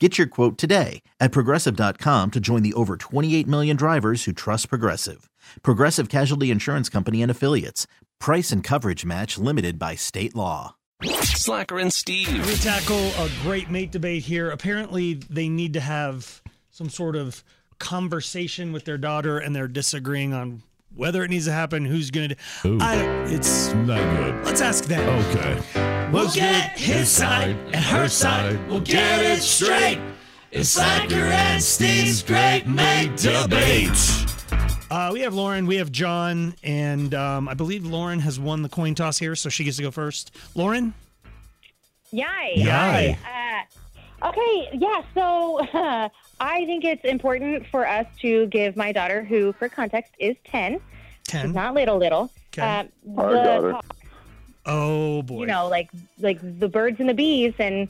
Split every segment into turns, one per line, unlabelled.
Get your quote today at progressive.com to join the over 28 million drivers who trust Progressive. Progressive Casualty Insurance Company and Affiliates. Price and coverage match limited by state law.
Slacker and Steve.
We tackle a great mate debate here. Apparently, they need to have some sort of conversation with their daughter, and they're disagreeing on whether it needs to happen, who's going to.
Ooh.
I, it's
Not good.
let's ask them.
Okay.
We'll get his side and her side. We'll get it straight.
It's Slacker and Steve's Great Mate Debate.
Uh, we have Lauren, we have John, and um, I believe Lauren has won the coin toss here, so she gets to go first. Lauren,
Yay.
Yay.
Uh, okay, yeah, so I think it's important for us to give my daughter, who, for context, is 10.
ten.
She's not little, little.
Okay.
Uh,
Our
the
daughter.
Talk,
oh boy.
you know, like like the birds and the bees and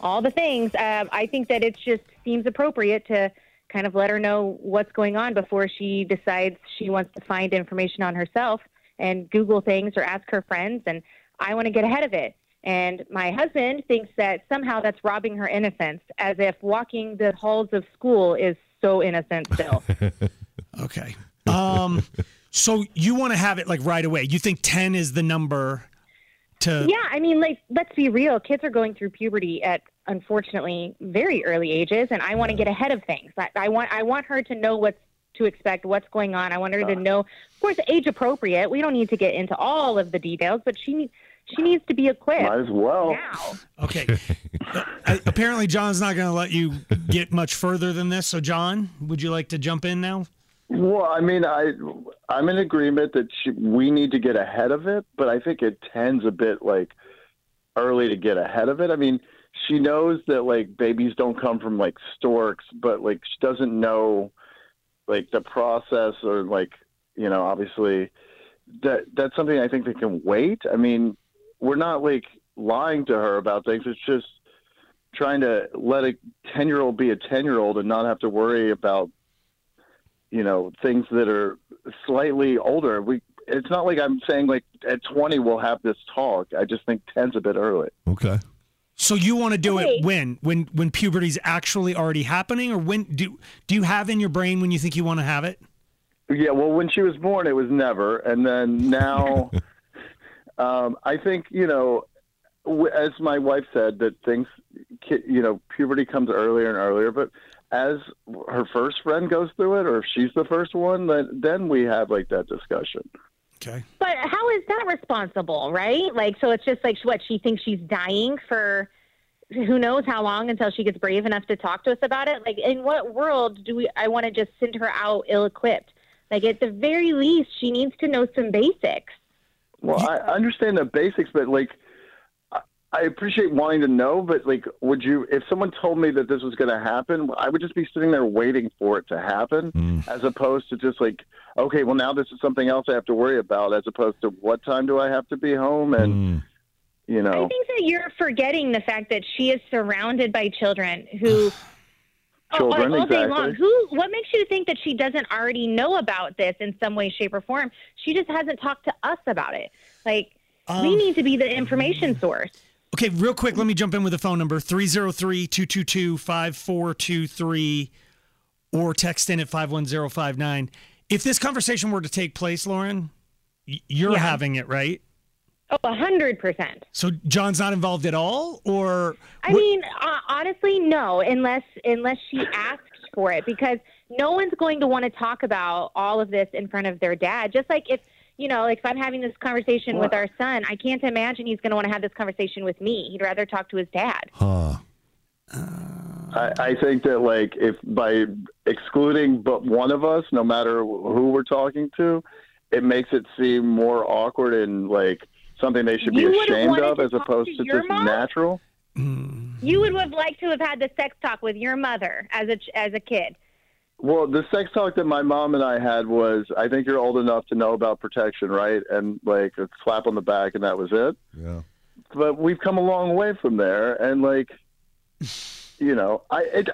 all the things. Um, I think that it just seems appropriate to kind of let her know what's going on before she decides she wants to find information on herself and Google things or ask her friends. And I want to get ahead of it. And my husband thinks that somehow that's robbing her innocence, as if walking the halls of school is so innocent still.
Okay. Um, so you want to have it like right away? You think ten is the number to?
Yeah, I mean, like, let's be real. Kids are going through puberty at unfortunately very early ages, and I want to get ahead of things. I, I want I want her to know what's to expect, what's going on. I want her to know, of course, age appropriate. We don't need to get into all of the details, but she needs she needs to be equipped
Might as well.
now.
Okay. Uh, apparently, John's not going to let you get much further than this. So, John, would you like to jump in now?
Well, I mean, I I'm in agreement that she, we need to get ahead of it, but I think it tends a bit like early to get ahead of it. I mean, she knows that like babies don't come from like storks, but like she doesn't know like the process or like you know obviously that that's something I think that can wait. I mean, we're not like lying to her about things. It's just trying to let a 10 year old be a 10 year old and not have to worry about you know things that are slightly older we it's not like i'm saying like at 20 we'll have this talk i just think 10's a bit early
Okay.
So you want to do
Okay.
it when? When when puberty's actually already happening, or when do do you have in your brain when you think you want to have it?
yeah well when she was born it was never and then now um i think you know as my wife said that things you know puberty comes earlier and earlier but as her first friend goes through it or if she's the first one then then we have like that discussion
Okay.
But how is that responsible, right? Like, so it's just like what she thinks she's dying for. Who knows how long until she gets brave enough to talk to us about it? Like, in what world do we? I want to just send her out ill-equipped. Like, at the very least, she needs to know some basics.
Well, I understand the basics, but like, I- I appreciate wanting to know, but like, would you, if someone told me that this was going to happen, I would just be sitting there waiting for it to happen,
Mm.
as opposed to just like, okay, well, now this is something else I have to worry about, as opposed to what time do I have to be home, and
Mm.
you
I think that you're forgetting the fact that she is surrounded by children who. Oh,
Children,
all, all day long. Who? What makes you think that she doesn't already know about this in some way, shape, or form? She just hasn't talked to us about it. Like we
Um,
need to be the information source.
Okay, real quick, let me jump in with the phone number 303 222 5423 or text in at 51059. If this conversation were to take place, Lauren, you're
Yeah.
having it, right?
Oh, a hundred percent.
So John's not involved at all, or
I mean, uh, honestly, no, unless unless she asks for it, because no one's going to want to talk about all of this in front of their dad. Just like if you know, like if I'm having this conversation with our son, I can't imagine he's going to want to have this conversation with me. He'd rather talk to his dad.
Huh.
I, I think that like if by excluding but one of us, no matter who we're talking to, it makes it seem more awkward and like something they should be
You
ashamed of as opposed
to
to just
mom?
natural. Hmm.
You would have liked to have had the sex talk with your mother as a as a kid.
Well, the sex talk that my mom and I had was, I think you're old enough to know about protection, right? And like a slap on the back, and that was it.
Yeah.
But we've come a long way from there, and like, you know, I it,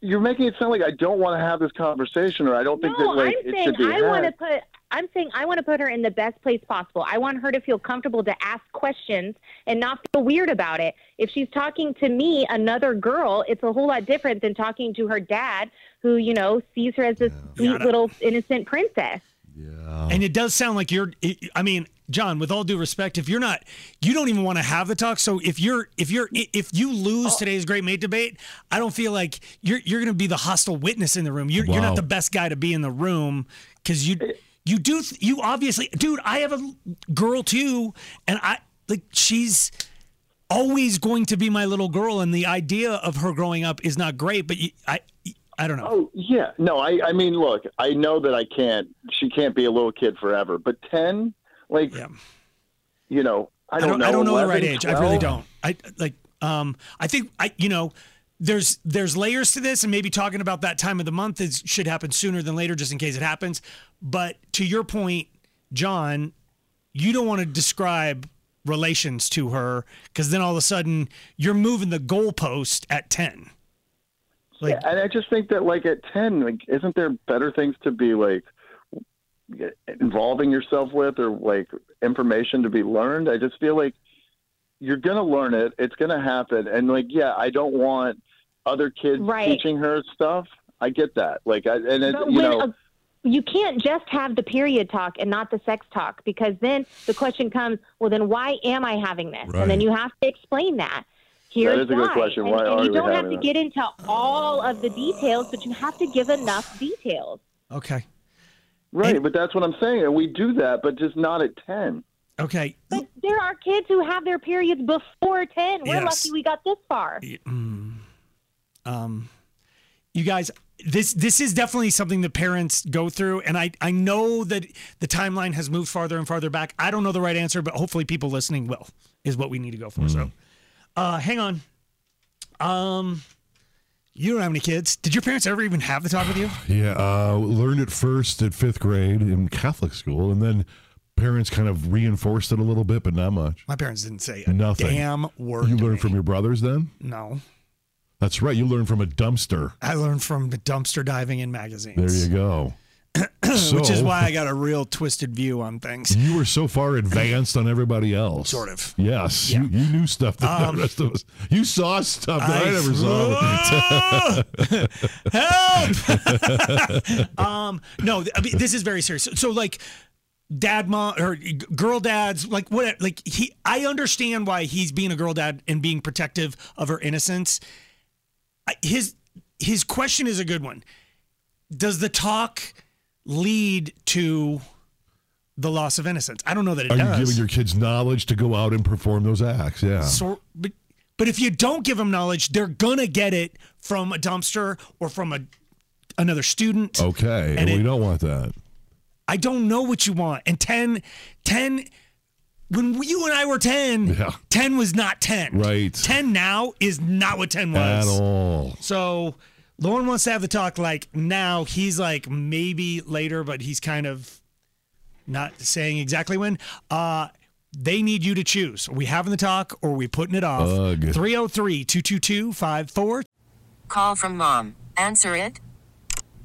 you're making it sound like I don't want to have this conversation, or I don't think
No,
that like
I'm
it
saying
should be
I want to put. I'm saying I want to put her in the best place possible. I want her to feel comfortable to ask questions and not feel weird about it. If she's talking to me, another girl, it's a whole lot different than talking to her dad, who you know sees her as this sweet
Yeah, I don't-
little innocent princess.
Yeah.
and it does sound like you're. I mean, John, with all due respect, if you're not, you don't even want to have the talk. So if you're, if you're, if you
Oh.
lose today's great mate debate, I don't feel like you're you're going to be the hostile witness in the room. You're, you're not the best guy to be in the room because you you do you obviously, dude. I have a girl too, and I like she's always going to be my little girl, and the idea of her growing up is not great. But you, I I don't know.
Oh yeah, no, I I mean, look, I know that I can't. She can't be a little kid forever, but ten, like,
Yeah.
you know, I
I
don't,
don't,
know.
I don't know the right age. I really don't. I like um I think I you know there's there's layers to this and maybe talking about that time of the month is should happen sooner than later just in case it happens. But to your point, John, you don't want to describe relations to her because then all of a sudden you're moving the goalpost at 10. Like
Yeah, and I just think that like at ten, like, isn't there better things to be like involving yourself with, or like information to be learned? I just feel like you're gonna learn it. It's gonna happen, and like, yeah, I don't want other kids
Right.
teaching her stuff. I get that. Like, I, and it, you know.
a- you can't just have the period talk and not the sex talk because then the question comes, well, then why am I having this? And then you have to explain that. Here's
is a good
why.
question. Why
and
are
you don't have to
it?
get into all of the details, but you have to give enough details.
okay.
Right,
And-
but that's what I'm saying. And we do that, but just not at 10.
Okay.
But there are kids who have their periods before 10. We're
Yes.
lucky we got this far. Mm.
Um, you guys this this is definitely something that parents go through and I, I know that the timeline has moved farther and farther back i don't know the right answer but hopefully people listening will is what we need to go for so uh, hang on um you don't have any kids did your parents ever even have the talk with you
Yeah, uh, learned it first at fifth grade in Catholic school, and then parents kind of reinforced it a little bit, but not much.
my parents didn't say
Nothing.
damn word
You learned
me.
from your brothers then?
no
That's right. You learned from a dumpster.
i learned from the dumpster diving in magazines
There you go.
which is why i got a real twisted view on things
You were so far advanced on everybody else.
Sort of.
Yes.
Yeah.
You, you knew stuff that
Um,
the rest of us. You saw stuff that I,
I-
never saw.
Help! um, no, I mean, this is very serious. So, so, like, dad, mom, or girl dads, like, what, like, he, I understand why he's being a girl dad and being protective of her innocence. His, his question is a good one. Does the talk lead to the loss of innocence? I don't know that it
Are you giving your kids knowledge to go out and perform those acts? Yeah.
So, but but if you don't give them knowledge, they're gonna get it from a dumpster or from a another student.
okay.
And
And,
it-
we don't want that.
I don't know what you want. And 10, 10 when you and I were 10,
Yeah.
10 was not 10.
Right.
10 now is not what 10 was.
At
was.
all.
So Lauren wants to have the talk like now. He's like maybe later, but he's kind of not saying exactly when. Uh they need you to choose. Are we having the talk or are we putting it off?
Ugh.
303 222 54.
Call from mom. Answer it.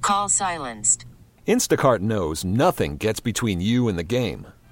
Call silenced.
Instacart knows nothing gets between you and the game.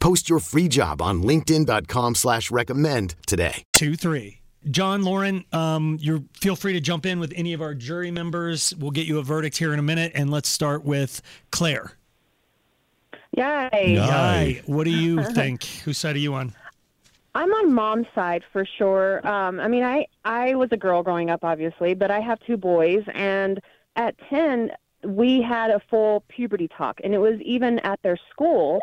Post your free job on LinkedIn.com slash recommend today.
Two, three. John, Lauren, um, you feel free to jump in with any of our jury members. We'll get you a verdict here in a minute, and let's start with Claire.
Yay.
Yay. What do you think? Whose side are you on?
I'm on mom's side for sure. Um, I mean, I I was a girl growing up, obviously, but I have two boys, and at ten, we had a full puberty talk, and it was even at their school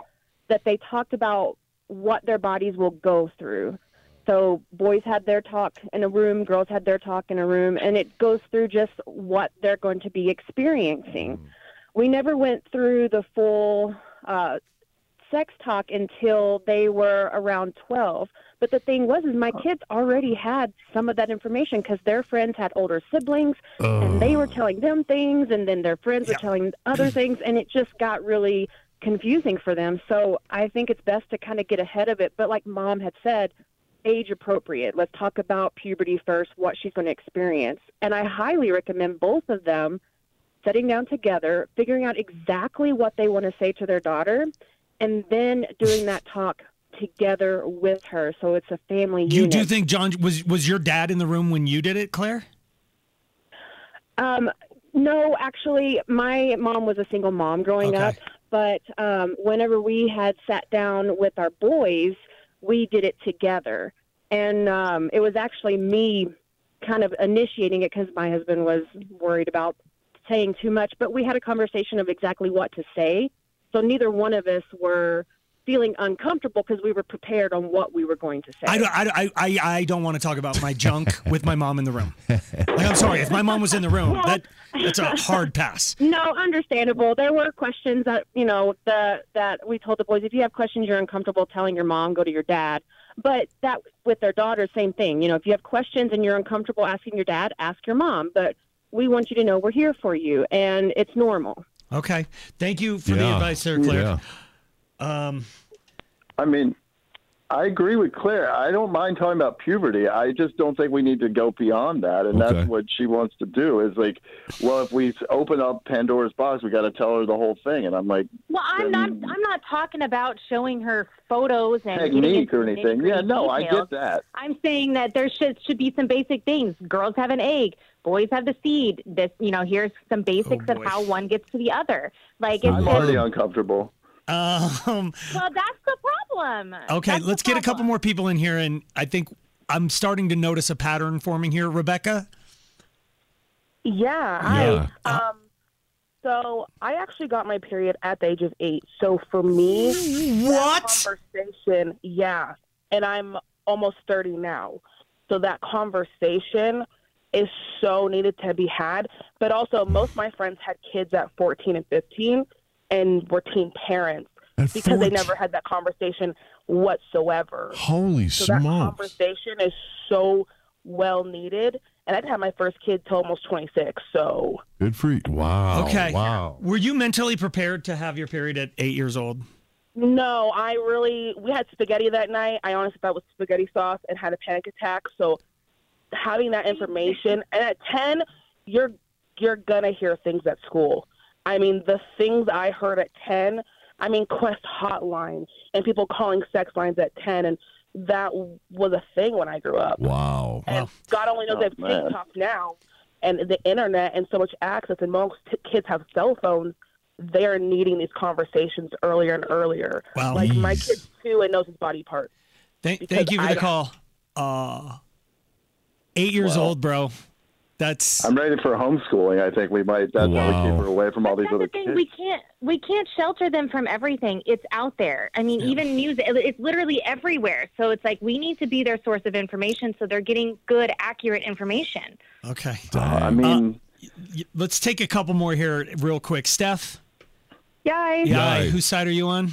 that they talked about what their bodies will go through. So boys had their talk in a room, girls had their talk in a room, and it goes through just what they're going to be experiencing. We never went through the full uh, sex talk until they were around 12. But the thing was, is my kids already had some of that information because their friends had older siblings, and they were telling them things, and then their friends were telling other things, and it just got really confusing for them. So I think it's best to kind of get ahead of it. But like mom had said, age appropriate. Let's talk about puberty first, what she's going to experience. And I highly recommend both of them sitting down together, figuring out exactly what they want to say to their daughter, and then doing that talk together with her. So it's a family
You
unit.
do think John was was your dad in the room when you did it, Claire?
Um, no, actually, my mom was a single mom growing
Okay.
up, but um, whenever we had sat down with our boys, we did it together. And um, it was actually me kind of initiating it because my husband was worried about saying too much, but we had a conversation of exactly what to say. So neither one of us were feeling uncomfortable because we were prepared on what we were going to say.
I don't, I, I, I don't want to talk about my junk with my mom in the room. Like, I'm sorry, if my mom was in the room, that that's a hard pass.
No, understandable. There were questions that you know the that we told the boys if you have questions you're uncomfortable telling your mom, go to your dad. But that with their daughter, same thing. You know, if you have questions and you're uncomfortable asking your dad, ask your mom. But we want you to know we're here for you, and it's normal.
Okay, thank you for the advice there, Claire.
Yeah.
Um,
I mean, I agree with Claire. I don't mind talking about puberty. I just don't think we need to go beyond that, and
Okay.
that's what she wants to do. Is like, well, if we open up Pandora's box, we got to tell her the whole thing. And I'm like,
Well, I'm not. I'm not talking about showing her photos and getting
technique or anything. Yeah, no, I get that.
I'm saying that there should should be some basic things. Girls have an egg. Boys have the seed. This, you know, here's some basics
Oh,
of how one gets to the other. Like, it's,
I'm
it's,
already uncomfortable.
Um,
well, that's the problem.
okay,
That's
let's get a couple more people in here, and I think I'm starting to notice a pattern forming here. Rebecca,
Yeah.
Yeah.
I, um, so I actually got my period at the age of eight. So for me, that
what?
conversation, yeah, and I'm almost thirty now. So that conversation is so needed to be had. But also, most of my friends had kids at fourteen and fifteen, and were teen parents
At
because they never had that conversation whatsoever.
Holy
So that
smokes.
conversation is so well needed. And I didn't have my first kid till almost 26. So
Good for you. Wow.
Okay.
Wow.
Were you mentally prepared to have your period at eight years old?
no, I really we had spaghetti that night. I honestly thought it was spaghetti sauce and had a panic attack. So having that information and at 10 you're you're going to hear things at school. I mean, the things I heard at 10, I mean Quest hotline and people calling sex lines at 10 and that was a thing when I grew up.
Wow.
And God only knows
Oh,
they have
man.
TikTok now. and the internet and so much access, and most t- kids have cell phones. They're needing these conversations earlier and earlier.
Wow.
Like my kid too, and knows his body parts.
Thank, thank you for
I
the
don't-
call. Uh, eight years
Wow.
old, bro. That's
I'm ready for homeschooling. I think we might. That's how we keep her away from all these other
thing,
kids.
we can't we can't shelter them from everything. It's out there. I mean, even music, it's literally everywhere. So it's like we need to be their source of information, so they're getting good, accurate information.
okay.
Uh, I uh, mean,
Y- Let's take a couple more here, real quick. Steph.
Yay.
Yeah. Whose side are you on?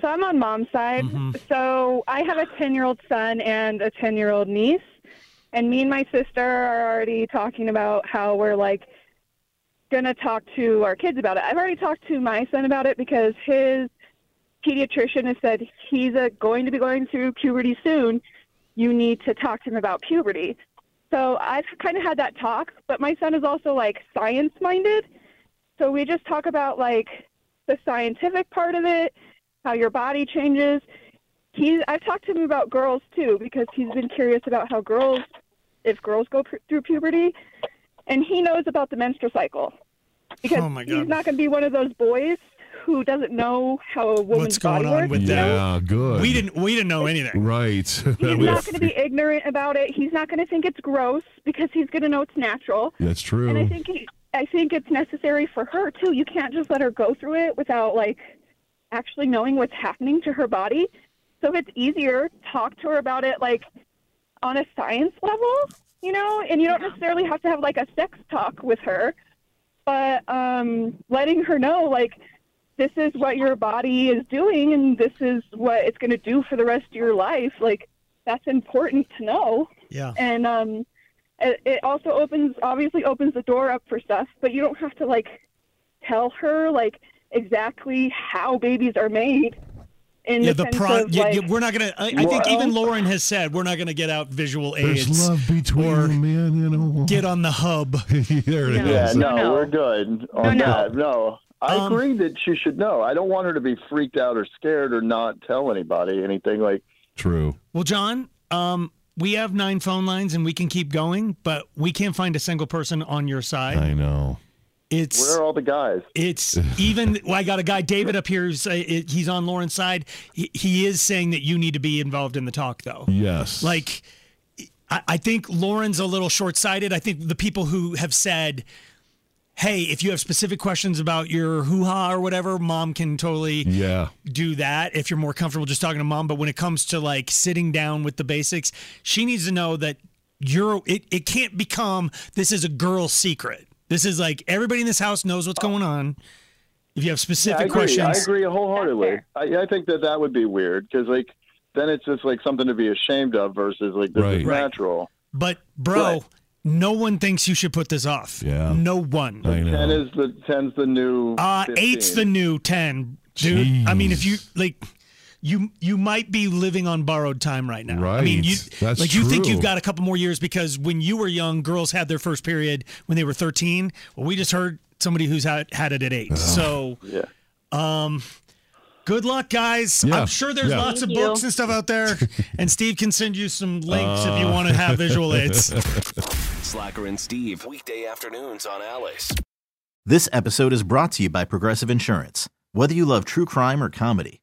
So I'm on mom's side. Mm-hmm. So I have a 10 year old son and a 10 year old niece. And me and my sister are already talking about how we're like going to talk to our kids about it. I've already talked to my son about it because his pediatrician has said he's uh going to be going through puberty soon. You need to talk to him about puberty. So I've kind of had that talk, but my son is also like science minded. So we just talk about like the scientific part of it, how your body changes. He's I've talked to him about girls too because he's been curious about how girls if girls go pu- through puberty and he knows about the menstrual cycle. Because
Oh, my
he's not going to be one of those boys who doesn't know how a woman's
What's going
body
on
works.
with
you know?
Yeah, good.
We didn't. We didn't know anything.
Right.
He's not going to be ignorant about it. He's not going to think it's gross because he's going to know it's natural.
That's true.
And I think he, I think it's necessary for her too. You can't just let her go through it without like actually knowing what's happening to her body. So if it's easier, talk to her about it like on a science level, you know, and you don't necessarily have to have like a sex talk with her, but um letting her know like this is what your body is doing and this is what it's going to do for the rest of your life. Like that's important to know
Yeah.
and um it, it also opens obviously opens the door up for stuff but you don't have to like tell her like exactly how babies are made in
yeah,
the,
the
sense
pro.
of,
yeah,
like,
yeah, we're not gonna. I, I think even Lauren has said we're not gonna get out visual aids.
There's love between
or
the man, you know.
Get on the hub.
there it is.
yeah, no,
no.
we're good on
No, no.
No, I
Um,
agree that she should know. I don't want her to be freaked out or scared or not tell anybody anything. Like,
True.
Well, John, um, we have nine phone lines and we can keep going, but we can't find a single person on your side.
I know.
It's
where are all the guys?
It's even. Well, I got a guy, David, up here. Who's, uh, he's on Lauren's side. He, he is saying that you need to be involved in the talk, though.
Yes.
Like, I, I think Lauren's a little short sighted. I think the people who have said, hey, if you have specific questions about your hoo ha or whatever, mom can totally
Yeah.
do that if you're more comfortable just talking to mom. But when it comes to like sitting down with the basics, she needs to know that you're, it, it can't become this is a girl's secret. This is like everybody in this house knows what's going on. If you have
Yeah,
specific
I agree.
questions,
I agree wholeheartedly. I, I think that that would be weird because, like, then it's just like something to be ashamed of versus like this
Right.
is
Right.
natural.
But bro, no one thinks you should put this off.
Yeah.
No one.
Ten is the ten's the new.
Uh
15.
eight's the new ten, dude. I mean, if you like, you you might be living on borrowed time right now. I mean, you
That's
like you think you've got a couple more years because when you were young, girls had their first period when they were thirteen. Well, we just heard somebody who's had had it at eight. So,
yeah.
um. Good luck, guys.
Yeah.
I'm sure there's
Yeah.
lots of
you.
books and stuff out there, and Steve can send you some links if you
Uh.
want to have visual aids.
Slacker and Steve, weekday afternoons on Alice.
This episode is brought to you by Progressive Insurance. Whether you love true crime or comedy,